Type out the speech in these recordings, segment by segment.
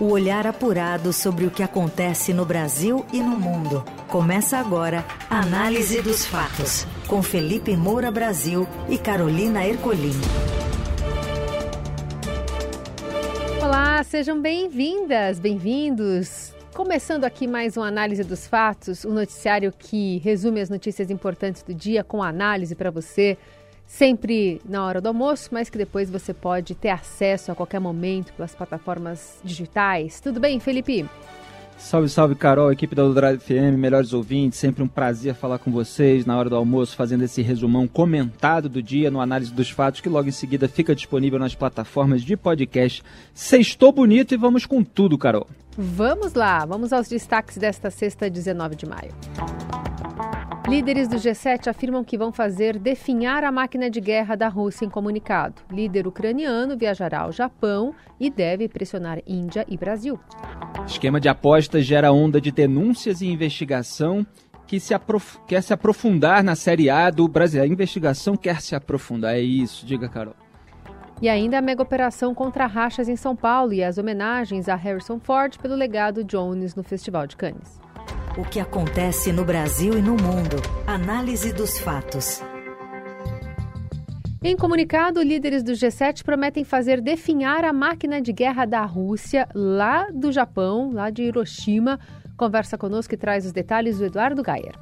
O olhar apurado sobre o que acontece no Brasil e no mundo. Começa agora a Análise dos Fatos, com Felipe Moura Brasil e Carolina Ercolim. Olá, sejam bem-vindas, bem-vindos. Começando aqui mais uma análise dos fatos, um noticiário que resume as notícias importantes do dia com análise para você sempre na hora do almoço, mas que depois você pode ter acesso a qualquer momento pelas plataformas digitais. Tudo bem, Felipe? Salve, salve, Carol, equipe da Eldorado FM, melhores ouvintes, sempre um prazer falar com vocês na hora do almoço, fazendo esse resumão comentado do dia no Análise dos Fatos, que logo em seguida fica disponível nas plataformas de podcast. Sextou bonito e vamos com tudo, Carol. Vamos lá, vamos aos destaques desta sexta, 19 de maio. Líderes do G7 afirmam que vão fazer definhar a máquina de guerra da Rússia em comunicado. Líder ucraniano viajará ao Japão e deve pressionar Índia e Brasil. Esquema de apostas gera onda de denúncias e investigação que se aprof... quer se aprofundar na Série A do Brasil. A investigação quer se aprofundar, é isso. Diga, Carol. E ainda a mega operação contra rachas em São Paulo e as homenagens a Harrison Ford pelo legado Jones no Festival de Cannes. O que acontece no Brasil e no mundo. Análise dos fatos. Em comunicado, líderes do G7 prometem fazer definhar a máquina de guerra da Rússia lá do Japão, lá de Hiroshima. Conversa conosco e traz os detalhes o Eduardo Gayer.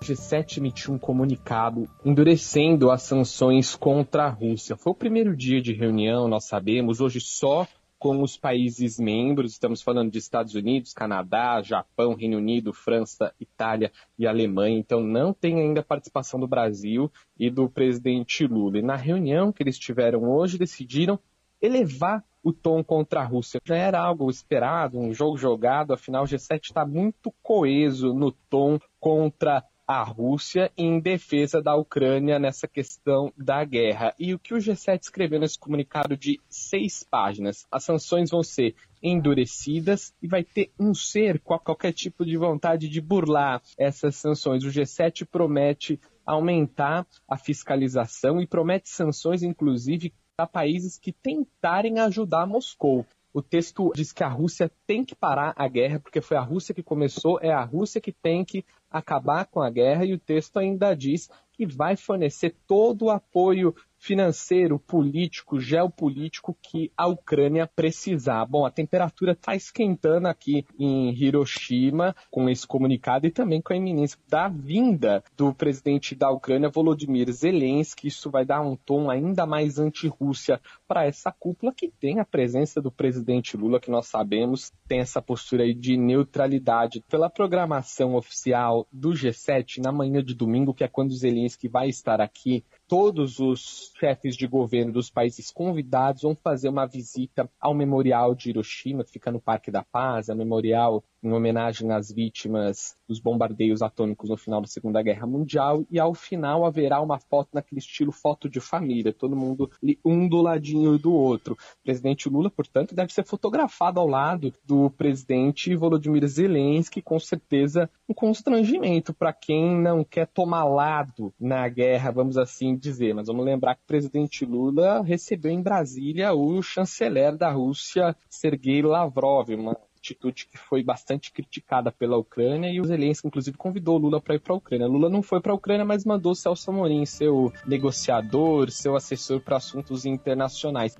O G7 emitiu um comunicado endurecendo as sanções contra a Rússia. Foi o primeiro dia de reunião, nós sabemos. Hoje só com os países membros, estamos falando de Estados Unidos, Canadá, Japão, Reino Unido, França, Itália e Alemanha, então não tem ainda participação do Brasil e do presidente Lula. E na reunião que eles tiveram hoje, decidiram elevar o tom contra a Rússia. Já era algo esperado, um jogo jogado, afinal o G7 está muito coeso no tom contra a Rússia em defesa da Ucrânia nessa questão da guerra. E o que o G7 escreveu nesse comunicado de seis páginas? As sanções vão ser endurecidas e vai ter um cerco a qualquer tipo de vontade de burlar essas sanções. O G7 promete aumentar a fiscalização e promete sanções, inclusive, a países que tentarem ajudar Moscou. O texto diz que a Rússia tem que parar a guerra, porque foi a Rússia que começou, é a Rússia que tem que acabar com a guerra, e o texto ainda diz que vai fornecer todo o apoio financeiro, político, geopolítico que a Ucrânia precisar. Bom, a temperatura está esquentando aqui em Hiroshima com esse comunicado e também com a iminência da vinda do presidente da Ucrânia, Volodymyr Zelensky. Isso vai dar um tom ainda mais anti-Rússia para essa cúpula que tem a presença do presidente Lula, que nós sabemos tem essa postura aí de neutralidade. Pela programação oficial do G7, na manhã de domingo, que é quando Zelensky vai estar aqui, todos os chefes de governo dos países convidados vão fazer uma visita ao memorial de Hiroshima, que fica no Parque da Paz, é memorial em homenagem às vítimas dos bombardeios atômicos no final da Segunda Guerra Mundial, e ao final haverá uma foto naquele estilo foto de família, todo mundo um do ladinho do outro. O presidente Lula, portanto, deve ser fotografado ao lado do presidente Volodymyr Zelensky, com certeza um constrangimento para quem não quer tomar lado na guerra, vamos assim dizer. Mas vamos lembrar que o presidente Lula recebeu em Brasília o chanceler da Rússia, Sergei Lavrov, uma atitude que foi bastante criticada pela Ucrânia e o Zelensky, inclusive, convidou Lula para ir para a Ucrânia. Lula não foi para a Ucrânia, mas mandou Celso Amorim, seu negociador, seu assessor para assuntos internacionais.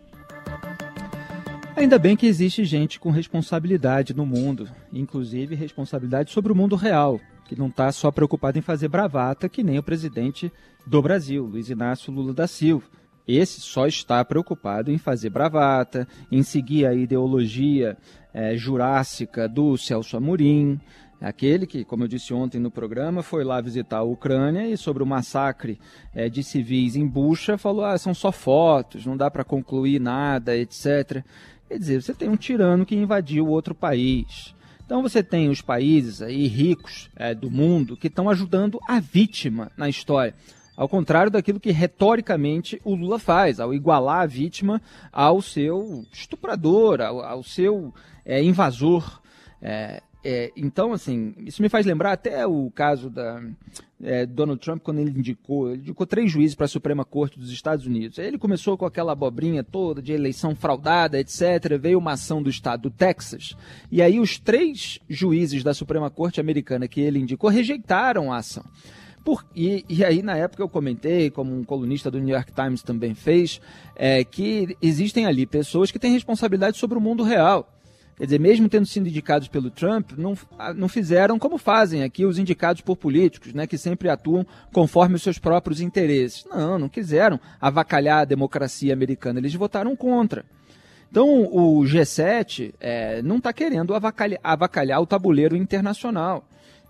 Ainda bem que existe gente com responsabilidade no mundo, inclusive responsabilidade sobre o mundo real, que não está só preocupado em fazer bravata, que nem o presidente do Brasil, Luiz Inácio Lula da Silva. Esse só está preocupado em fazer bravata, em seguir a ideologia é, jurássica do Celso Amorim, aquele que, como eu disse ontem no programa, foi lá visitar a Ucrânia e sobre o massacre é, de civis em Bucha falou: ah, são só fotos, não dá para concluir nada, etc. Quer dizer, você tem um tirano que invadiu outro país. Então você tem os países aí ricos é, do mundo que estão ajudando a vítima na história. Ao contrário daquilo que retoricamente o Lula faz, ao igualar a vítima ao seu estuprador, ao, ao seu é, invasor. É, é, então, assim, isso me faz lembrar até o caso da é, Donald Trump, quando ele indicou, ele indicou três juízes para a Suprema Corte dos Estados Unidos. Aí ele começou com aquela abobrinha toda de eleição fraudada, etc. Veio uma ação do estado do Texas. E aí os três juízes da Suprema Corte americana que ele indicou rejeitaram a ação. Por, e, e, aí, na época, eu comentei, como um colunista do New York Times também fez, é, que existem ali pessoas que têm responsabilidade sobre o mundo real. Quer dizer, mesmo tendo sido indicados pelo Trump, não, não fizeram como fazem aqui os indicados por políticos, né, que sempre atuam conforme os seus próprios interesses. Não, não quiseram avacalhar a democracia americana, eles votaram contra. Então, o G7 é, não está querendo avacalhar, avacalhar o tabuleiro internacional.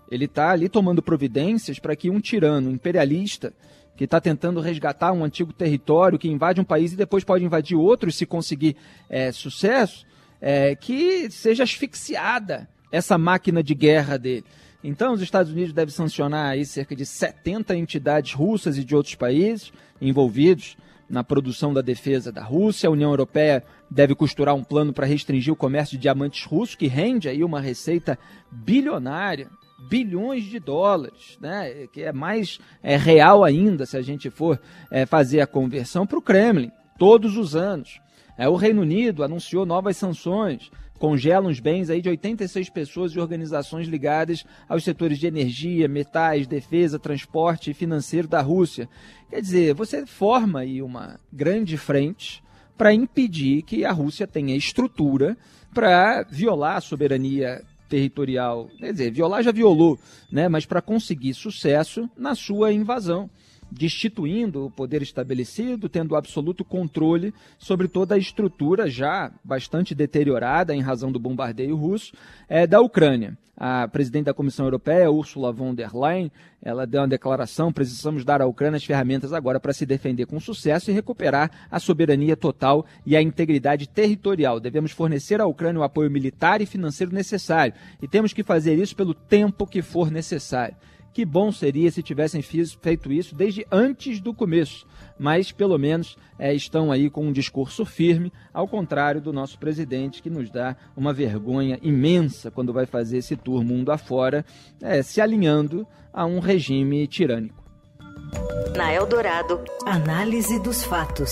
Ele está ali tomando providências para que um tirano imperialista que está tentando resgatar um antigo território, que invade um país e depois pode invadir outro se conseguir é, sucesso, é, que seja asfixiada essa máquina de guerra dele. Então, os Estados Unidos devem sancionar aí cerca de 70 entidades russas e de outros países envolvidos na produção da defesa da Rússia. A União Europeia deve costurar um plano para restringir o comércio de diamantes russos, que rende aí uma receita bilionária, bilhões de dólares, né? que é mais é, real ainda se a gente for é, fazer a conversão para o Kremlin, todos os anos. É, o Reino Unido anunciou novas sanções, congela os bens aí de 86 pessoas e organizações ligadas aos setores de energia, metais, defesa, transporte e financeiro da Rússia. Quer dizer, você forma aí uma grande frente para impedir que a Rússia tenha estrutura para violar a soberania territorial, quer dizer, violar já violou, né, mas para conseguir sucesso na sua invasão destituindo o poder estabelecido, tendo absoluto controle sobre toda a estrutura já bastante deteriorada em razão do bombardeio russo é, da Ucrânia. A presidente da Comissão Europeia, Ursula von der Leyen, ela deu uma declaração: precisamos dar à Ucrânia as ferramentas agora para se defender com sucesso e recuperar a soberania total e a integridade territorial. Devemos fornecer à Ucrânia o apoio militar e financeiro necessário e temos que fazer isso pelo tempo que for necessário. Que bom seria se tivessem feito isso desde antes do começo, mas pelo menos é, estão aí com um discurso firme, ao contrário do nosso presidente, que nos dá uma vergonha imensa quando vai fazer esse tour mundo afora, é, se alinhando a um regime tirânico. Na Eldorado, análise dos fatos.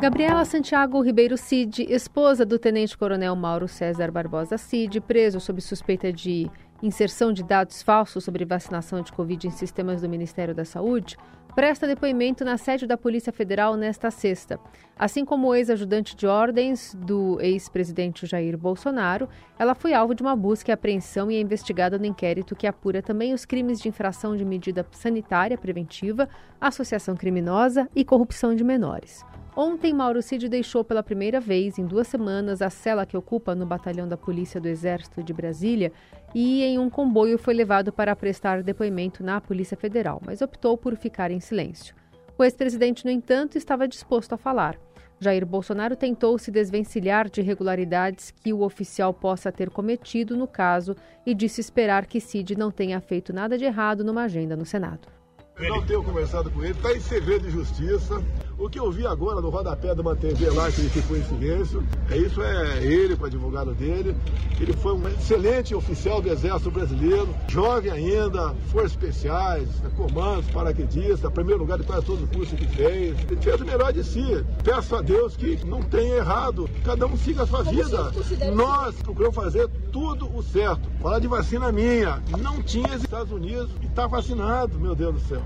Gabriela Santiago Ribeiro Cid, esposa do tenente-coronel Mauro César Barbosa Cid, preso sob suspeita de inserção de dados falsos sobre vacinação de Covid em sistemas do Ministério da Saúde, presta depoimento na sede da Polícia Federal nesta sexta. Assim como o ex-ajudante de ordens do ex-presidente Jair Bolsonaro, ela foi alvo de uma busca e apreensão e é investigada no inquérito que apura também os crimes de infração de medida sanitária preventiva, associação criminosa e corrupção de menores. Ontem, Mauro Cid deixou pela primeira vez em duas semanas a cela que ocupa no batalhão da Polícia do Exército de Brasília e em um comboio foi levado para prestar depoimento na Polícia Federal, mas optou por ficar em silêncio. O ex-presidente, no entanto, estava disposto a falar. Jair Bolsonaro tentou se desvencilhar de irregularidades que o oficial possa ter cometido no caso e disse esperar que Cid não tenha feito nada de errado numa agenda no Senado. Não tenho conversado com ele, está em segredo de justiça. O que eu vi agora no rodapé de uma TV lá, que ele ficou em silêncio, é isso é ele com o advogado dele. Ele foi um excelente oficial do Exército Brasileiro, jovem ainda, forças especiais, comandos, paraquedista, primeiro lugar de quase todo o curso que fez. Ele fez o melhor de si. Peço a Deus que não tenha errado, cada um siga a sua vida. Nós procuramos fazer tudo o certo. Falar de vacina minha, não tinha nos Estados Unidos e está vacinado, meu Deus do céu.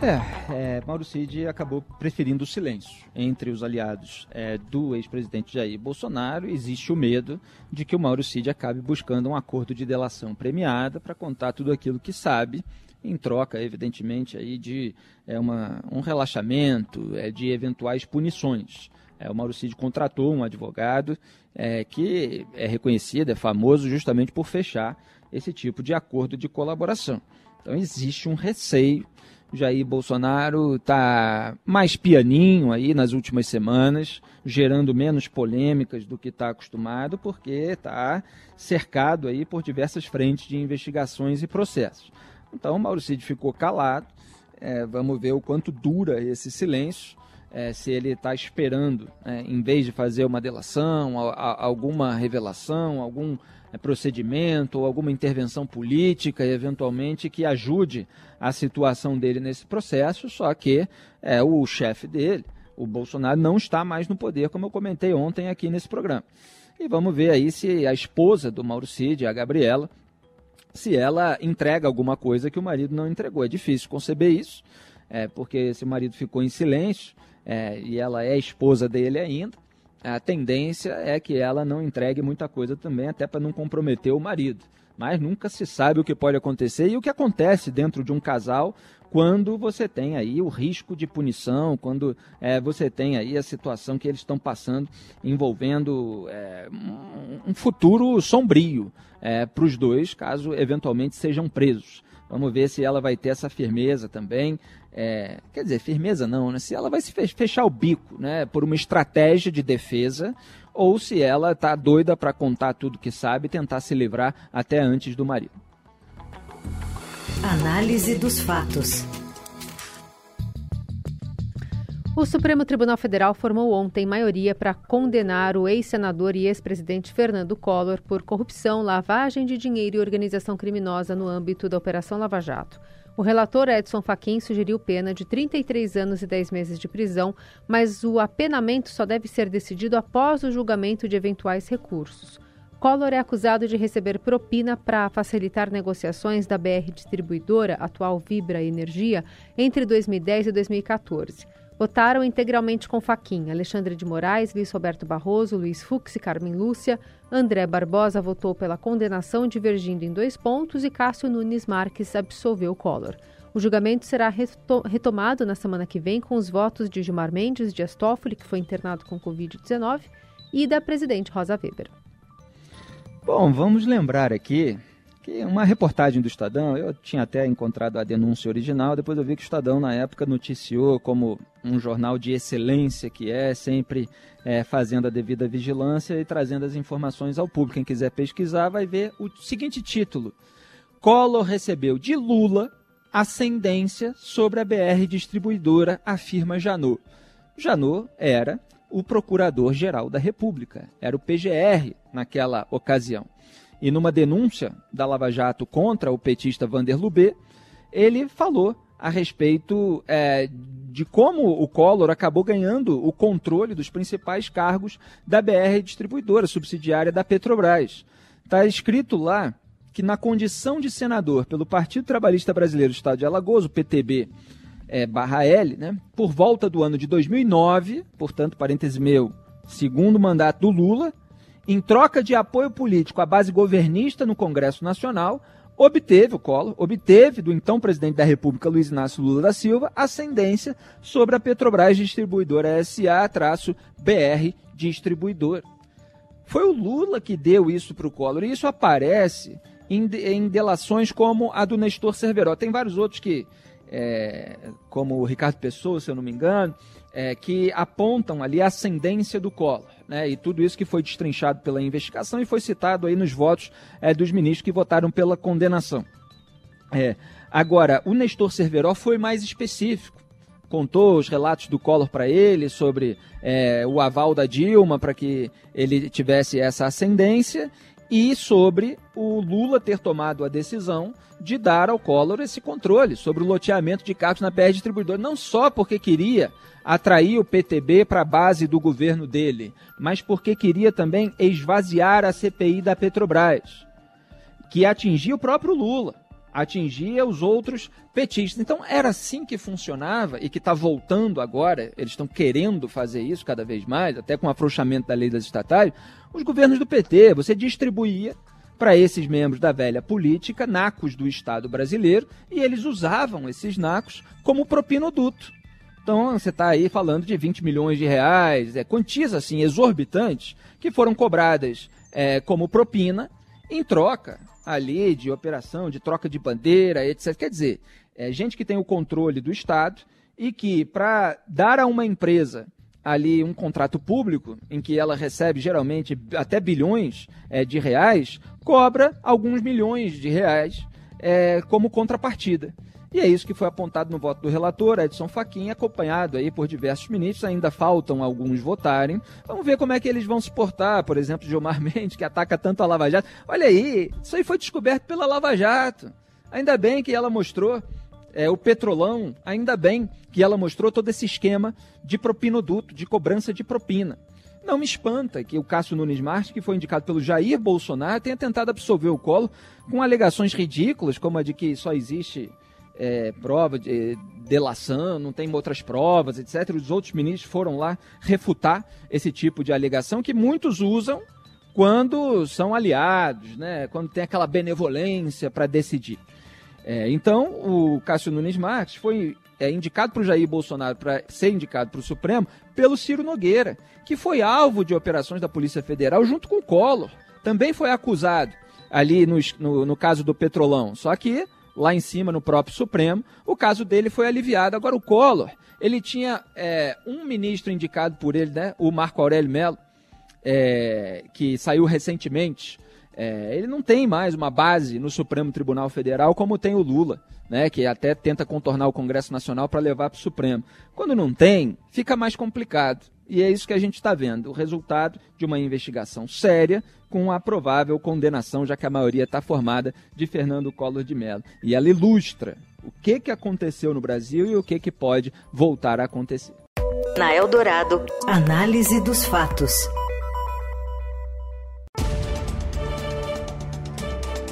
É, é, Mauro Cid acabou preferindo o silêncio. Entre os aliados é, do ex-presidente Jair Bolsonaro, existe o medo de que o Mauro Cid acabe buscando um acordo de delação premiada para contar tudo aquilo que sabe, em troca, evidentemente, aí de é, uma, um relaxamento, é, de eventuais punições. É, o Mauro Cid contratou um advogado é, que é reconhecido, é famoso justamente por fechar esse tipo de acordo de colaboração. Então existe um receio Jair Bolsonaro está mais pianinho aí nas últimas semanas, gerando menos polêmicas do que está acostumado, porque está cercado aí por diversas frentes de investigações e processos. Então, Mauro Cid ficou calado. É, vamos ver o quanto dura esse silêncio. É, se ele está esperando, é, em vez de fazer uma delação, a, a, alguma revelação, algum é, procedimento ou alguma intervenção política, eventualmente, que ajude a situação dele nesse processo, só que é o chefe dele, o Bolsonaro, não está mais no poder, como eu comentei ontem aqui nesse programa. E vamos ver aí se a esposa do Mauro Cid, a Gabriela, se ela entrega alguma coisa que o marido não entregou. É difícil conceber isso, é, porque se o marido ficou em silêncio é, e ela é esposa dele ainda, a tendência é que ela não entregue muita coisa também, até para não comprometer o marido. Mas nunca se sabe o que pode acontecer e o que acontece dentro de um casal quando você tem aí o risco de punição, quando é, você tem aí a situação que eles estão passando envolvendo é, um futuro sombrio é, para os dois, caso eventualmente sejam presos. Vamos ver se ela vai ter essa firmeza também. É, quer dizer, firmeza não, né? Se ela vai se fechar o bico, né? Por uma estratégia de defesa, ou se ela está doida para contar tudo que sabe e tentar se livrar até antes do marido. Análise dos fatos. O Supremo Tribunal Federal formou ontem maioria para condenar o ex-senador e ex-presidente Fernando Collor por corrupção, lavagem de dinheiro e organização criminosa no âmbito da Operação Lava Jato. O relator Edson Fachin sugeriu pena de 33 anos e 10 meses de prisão, mas o apenamento só deve ser decidido após o julgamento de eventuais recursos. Collor é acusado de receber propina para facilitar negociações da BR Distribuidora, atual Vibra Energia, entre 2010 e 2014. Votaram integralmente com Faquim. Alexandre de Moraes, Luiz Roberto Barroso, Luiz Fux e Carmen Lúcia. André Barbosa votou pela condenação, divergindo em dois pontos, e Cássio Nunes Marques absolveu Collor. O julgamento será retomado na semana que vem com os votos de Gilmar Mendes de Astófoli, que foi internado com Covid-19, e da presidente Rosa Weber. Bom, vamos lembrar aqui que uma reportagem do Estadão, eu tinha até encontrado a denúncia original, depois eu vi que o Estadão na época noticiou como um jornal de excelência que é, sempre é, fazendo a devida vigilância e trazendo as informações ao público. Quem quiser pesquisar vai ver o seguinte título: Collor recebeu de Lula ascendência sobre a BR distribuidora, afirma Janot. Janot era o Procurador-Geral da República, era o PGR naquela ocasião. E numa denúncia da Lava Jato contra o petista Vander Lubê, ele falou a respeito é, de como o Collor acabou ganhando o controle dos principais cargos da BR Distribuidora, subsidiária da Petrobras. Está escrito lá que, na condição de senador pelo Partido Trabalhista Brasileiro do Estado de Alagoas, o PTB é, barra L, né, por volta do ano de 2009, portanto, parêntese meu, segundo mandato do Lula, em troca de apoio político à base governista no Congresso Nacional, obteve o Collor, obteve do então presidente da República, Luiz Inácio Lula da Silva, ascendência sobre a Petrobras Distribuidora SA-BR Distribuidora. Foi o Lula que deu isso para o Collor, e isso aparece em, em delações como a do Nestor Cerveró. Tem vários outros que, é, como o Ricardo Pessoa, se eu não me engano, é, que apontam ali a ascendência do Collor. Né, e tudo isso que foi destrinchado pela investigação e foi citado aí nos votos é, dos ministros que votaram pela condenação. É, agora, o Nestor Cerveró foi mais específico. Contou os relatos do Collor para ele sobre é, o aval da Dilma para que ele tivesse essa ascendência e sobre o Lula ter tomado a decisão de dar ao Collor esse controle sobre o loteamento de cargos na PR Distribuidora, não só porque queria atrair o PTB para a base do governo dele, mas porque queria também esvaziar a CPI da Petrobras, que atingia o próprio Lula, atingia os outros petistas. Então era assim que funcionava e que está voltando agora, eles estão querendo fazer isso cada vez mais, até com o afrouxamento da lei das estatais, os governos do PT. Você distribuía para esses membros da velha política nacos do Estado brasileiro e eles usavam esses nacos como propinoduto. Então você está aí falando de 20 milhões de reais, é, quantias assim exorbitantes que foram cobradas é, como propina em troca ali de operação, de troca de bandeira, etc. Quer dizer, é gente que tem o controle do Estado e que, para dar a uma empresa ali um contrato público, em que ela recebe geralmente até bilhões é, de reais, cobra alguns milhões de reais é, como contrapartida. E é isso que foi apontado no voto do relator, Edson Fachin, acompanhado aí por diversos ministros. Ainda faltam alguns votarem. Vamos ver como é que eles vão se portar. Por exemplo, Gilmar Mendes, que ataca tanto a Lava Jato. Olha aí, isso aí foi descoberto pela Lava Jato. Ainda bem que ela mostrou é, o Petrolão, ainda bem que ela mostrou todo esse esquema de propinoduto, de cobrança de propina. Não me espanta que o Cássio Nunes Marques, que foi indicado pelo Jair Bolsonaro, tenha tentado absolver o colo com alegações ridículas, como a de que só existe é, prova de delação, não tem outras provas, etc. Os outros ministros foram lá refutar esse tipo de alegação que muitos usam quando são aliados, né? quando tem aquela benevolência para decidir. É, então, o Cássio Nunes Marques foi é, indicado para o Jair Bolsonaro para ser indicado para o Supremo pelo Ciro Nogueira, que foi alvo de operações da Polícia Federal junto com o Collor. Também foi acusado ali no, no, no caso do Petrolão. Só que lá em cima, no próprio Supremo, o caso dele foi aliviado. Agora, o Collor, ele tinha é, um ministro indicado por ele, né, o Marco Aurélio Mello, é, que saiu recentemente. É, ele não tem mais uma base no Supremo Tribunal Federal como tem o Lula, né, que até tenta contornar o Congresso Nacional para levar para o Supremo. Quando não tem, fica mais complicado. E é isso que a gente está vendo, o resultado de uma investigação séria com a provável condenação, já que a maioria está formada de Fernando Collor de Mello. E ela ilustra o que, que aconteceu no Brasil e o que, que pode voltar a acontecer. Na Eldorado, análise dos fatos.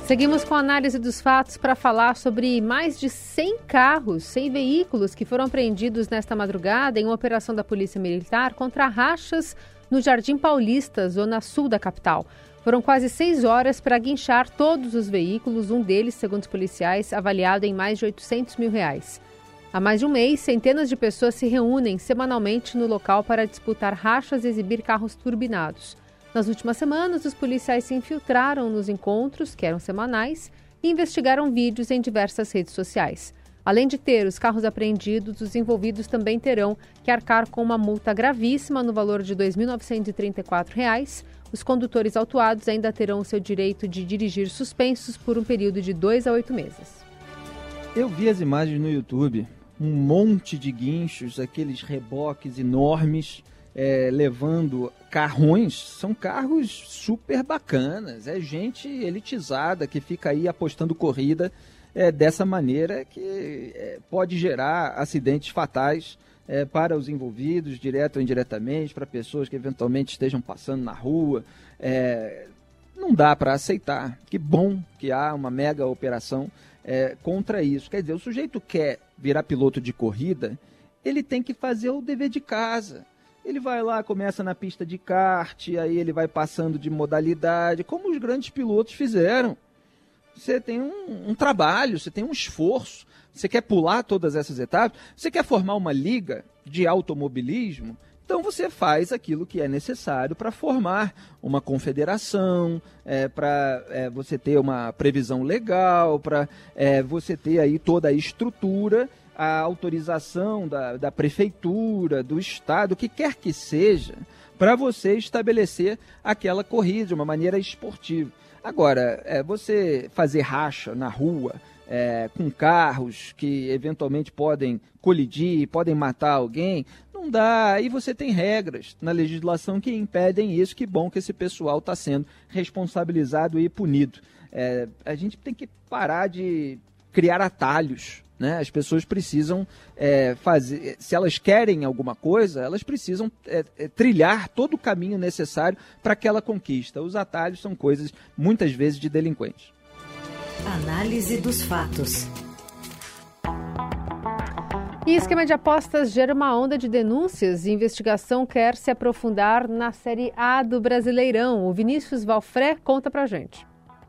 Seguimos com a análise dos fatos para falar sobre mais de 100 carros, 100 veículos que foram apreendidos nesta madrugada em uma operação da Polícia Militar contra rachas no Jardim Paulista, zona sul da capital. Foram quase seis horas para guinchar todos os veículos, um deles, segundo os policiais, avaliado em mais de 800 mil reais. Há mais de um mês, centenas de pessoas se reúnem semanalmente no local para disputar rachas e exibir carros turbinados. Nas últimas semanas, os policiais se infiltraram nos encontros, que eram semanais, e investigaram vídeos em diversas redes sociais. Além de ter os carros apreendidos, os envolvidos também terão que arcar com uma multa gravíssima no valor de R$ 2.934. Os condutores autuados ainda terão o seu direito de dirigir suspensos por um período de dois a oito meses. Eu vi as imagens no YouTube, um monte de guinchos, aqueles reboques enormes é, levando carrões, são carros super bacanas. É gente elitizada que fica aí apostando corrida é, dessa maneira que é, pode gerar acidentes fatais é, para os envolvidos, direto ou indiretamente, para pessoas que eventualmente estejam passando na rua. É, não dá para aceitar. Que bom que há uma mega operação é, contra isso. Quer dizer, o sujeito quer virar piloto de corrida, ele tem que fazer o dever de casa ele vai lá, começa na pista de kart, aí ele vai passando de modalidade, como os grandes pilotos fizeram. Você tem um, um trabalho, você tem um esforço, você quer pular todas essas etapas, você quer formar uma liga de automobilismo, então você faz aquilo que é necessário para formar uma confederação, é, para é, você ter uma previsão legal, para é, você ter aí toda a estrutura a autorização da, da prefeitura, do estado, o que quer que seja, para você estabelecer aquela corrida de uma maneira esportiva. Agora, é, você fazer racha na rua é, com carros que eventualmente podem colidir, podem matar alguém, não dá. Aí você tem regras na legislação que impedem isso. Que bom que esse pessoal está sendo responsabilizado e punido. É, a gente tem que parar de criar atalhos né? As pessoas precisam é, fazer, se elas querem alguma coisa, elas precisam é, é, trilhar todo o caminho necessário para aquela conquista. Os atalhos são coisas muitas vezes de delinquentes. Análise dos fatos. E esquema de apostas gera uma onda de denúncias e investigação quer se aprofundar na Série A do Brasileirão. O Vinícius Valfré conta pra gente.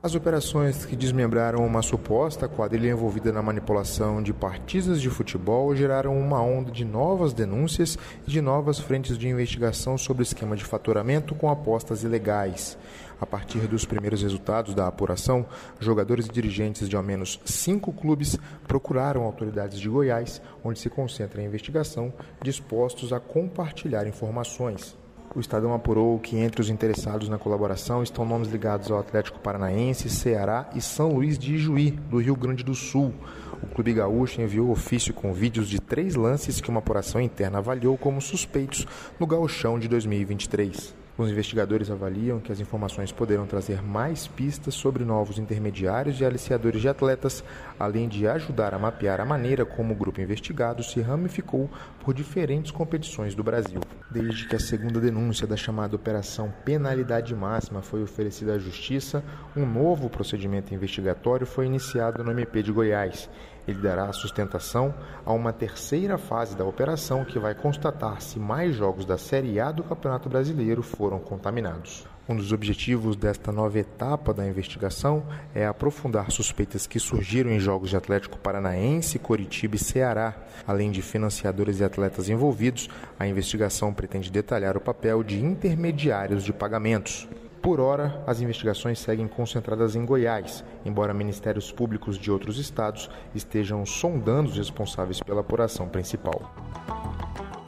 As operações que desmembraram uma suposta quadrilha envolvida na manipulação de partidas de futebol geraram uma onda de novas denúncias e de novas frentes de investigação sobre o esquema de faturamento com apostas ilegais. A partir dos primeiros resultados da apuração, jogadores e dirigentes de ao menos cinco clubes procuraram autoridades de Goiás, onde se concentra a investigação, dispostos a compartilhar informações. O Estadão apurou que entre os interessados na colaboração estão nomes ligados ao Atlético Paranaense, Ceará e São Luís de Ijuí, do Rio Grande do Sul. O Clube Gaúcho enviou ofício com vídeos de três lances que uma apuração interna avaliou como suspeitos no gauchão de 2023. Os investigadores avaliam que as informações poderão trazer mais pistas sobre novos intermediários e aliciadores de atletas, além de ajudar a mapear a maneira como o grupo investigado se ramificou por diferentes competições do Brasil. Desde que a segunda denúncia da chamada Operação Penalidade Máxima foi oferecida à Justiça, um novo procedimento investigatório foi iniciado no MP de Goiás ele dará sustentação a uma terceira fase da operação que vai constatar se mais jogos da Série A do Campeonato Brasileiro foram contaminados. Um dos objetivos desta nova etapa da investigação é aprofundar suspeitas que surgiram em jogos de Atlético Paranaense, Coritiba e Ceará. Além de financiadores e atletas envolvidos, a investigação pretende detalhar o papel de intermediários de pagamentos. Por hora, as investigações seguem concentradas em Goiás, embora ministérios públicos de outros estados estejam sondando os responsáveis pela apuração principal.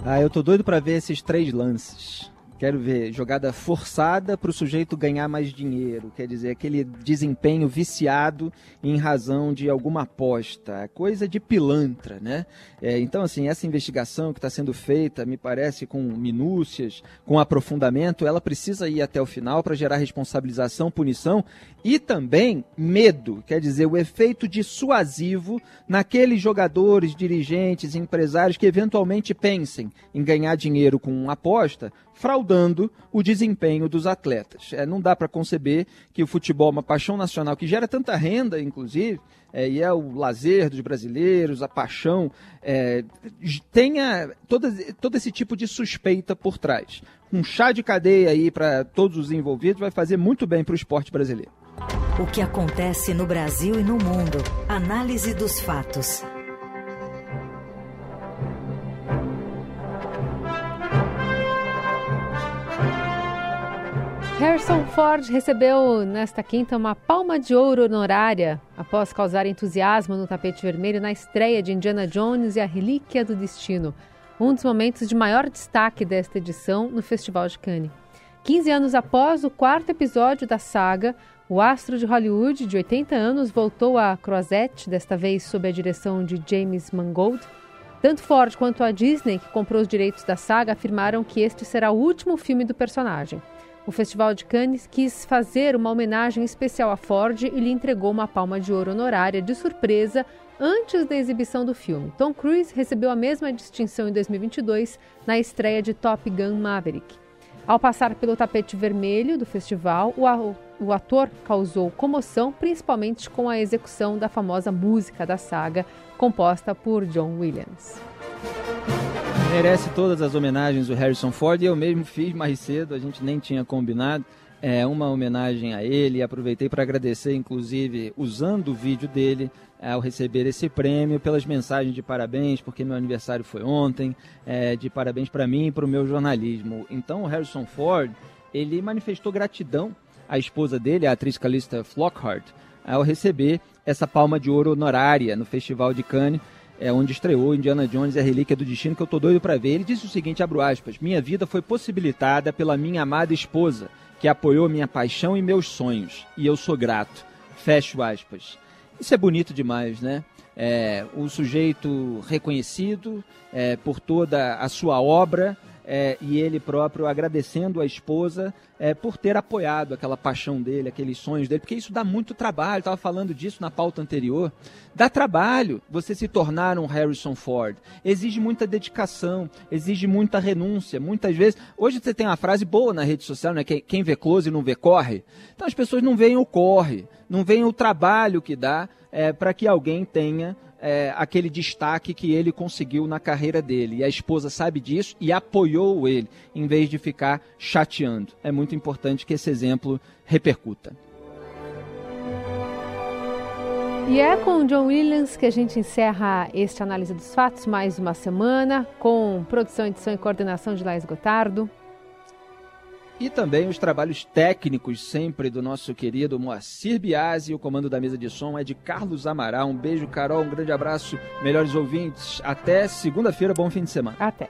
Ah, eu tô doido para ver esses três lances. Quero ver jogada forçada para o sujeito ganhar mais dinheiro, quer dizer, aquele desempenho viciado em razão de alguma aposta, coisa de pilantra, né? É, então, assim, essa investigação que está sendo feita, me parece com minúcias, com aprofundamento, ela precisa ir até o final para gerar responsabilização, punição e também medo, quer dizer, o efeito dissuasivo naqueles jogadores, dirigentes, empresários que eventualmente pensem em ganhar dinheiro com uma aposta, fraudando o desempenho dos atletas. É, não dá para conceber que o futebol é uma paixão nacional que gera tanta renda, inclusive, é, e é o lazer dos brasileiros, a paixão, é, tenha todo, todo esse tipo de suspeita por trás. Um chá de cadeia aí para todos os envolvidos vai fazer muito bem para o esporte brasileiro. O que acontece no Brasil e no mundo. Análise dos fatos. Harrison Ford recebeu nesta quinta uma palma de ouro honorária após causar entusiasmo no tapete vermelho na estreia de Indiana Jones e a Relíquia do Destino, um dos momentos de maior destaque desta edição no Festival de Cannes. 15 anos após o quarto episódio da saga, o astro de Hollywood, de 80 anos, voltou a Croisette, desta vez sob a direção de James Mangold. Tanto Ford quanto a Disney, que comprou os direitos da saga, afirmaram que este será o último filme do personagem. O Festival de Cannes quis fazer uma homenagem especial a Ford e lhe entregou uma palma de ouro honorária de surpresa antes da exibição do filme. Tom Cruise recebeu a mesma distinção em 2022 na estreia de Top Gun Maverick. Ao passar pelo tapete vermelho do festival, o ator causou comoção, principalmente com a execução da famosa música da saga, composta por John Williams. Merece todas as homenagens o Harrison Ford e eu mesmo fiz mais cedo, a gente nem tinha combinado. É uma homenagem a ele aproveitei para agradecer, inclusive, usando o vídeo dele é, ao receber esse prêmio, pelas mensagens de parabéns, porque meu aniversário foi ontem, é, de parabéns para mim e para o meu jornalismo. Então, o Harrison Ford, ele manifestou gratidão à esposa dele, a atriz Calista Flockhart, ao receber essa palma de ouro honorária no Festival de Cannes é onde estreou Indiana Jones e a Relíquia do Destino, que eu tô doido para ver. Ele disse o seguinte, abro aspas, minha vida foi possibilitada pela minha amada esposa, que apoiou minha paixão e meus sonhos, e eu sou grato. Fecho aspas. Isso é bonito demais, né? É, o sujeito reconhecido é, por toda a sua obra, é, e ele próprio agradecendo a esposa é, por ter apoiado aquela paixão dele, aqueles sonhos dele, porque isso dá muito trabalho. Estava falando disso na pauta anterior. Dá trabalho você se tornar um Harrison Ford. Exige muita dedicação, exige muita renúncia. Muitas vezes, hoje você tem uma frase boa na rede social, né? Quem vê close não vê corre. Então as pessoas não veem o corre, não veem o trabalho que dá é, para que alguém tenha é, aquele destaque que ele conseguiu na carreira dele. E a esposa sabe disso e apoiou ele, em vez de ficar chateando. É muito importante que esse exemplo repercuta. E é com John Williams que a gente encerra este análise dos fatos, mais uma semana, com produção, edição e coordenação de Laís Gotardo. E também os trabalhos técnicos sempre do nosso querido Moacir Biasi. O comando da mesa de som é de Carlos Amaral. Um beijo, Carol. Um grande abraço, melhores ouvintes. Até segunda-feira. Bom fim de semana. Até.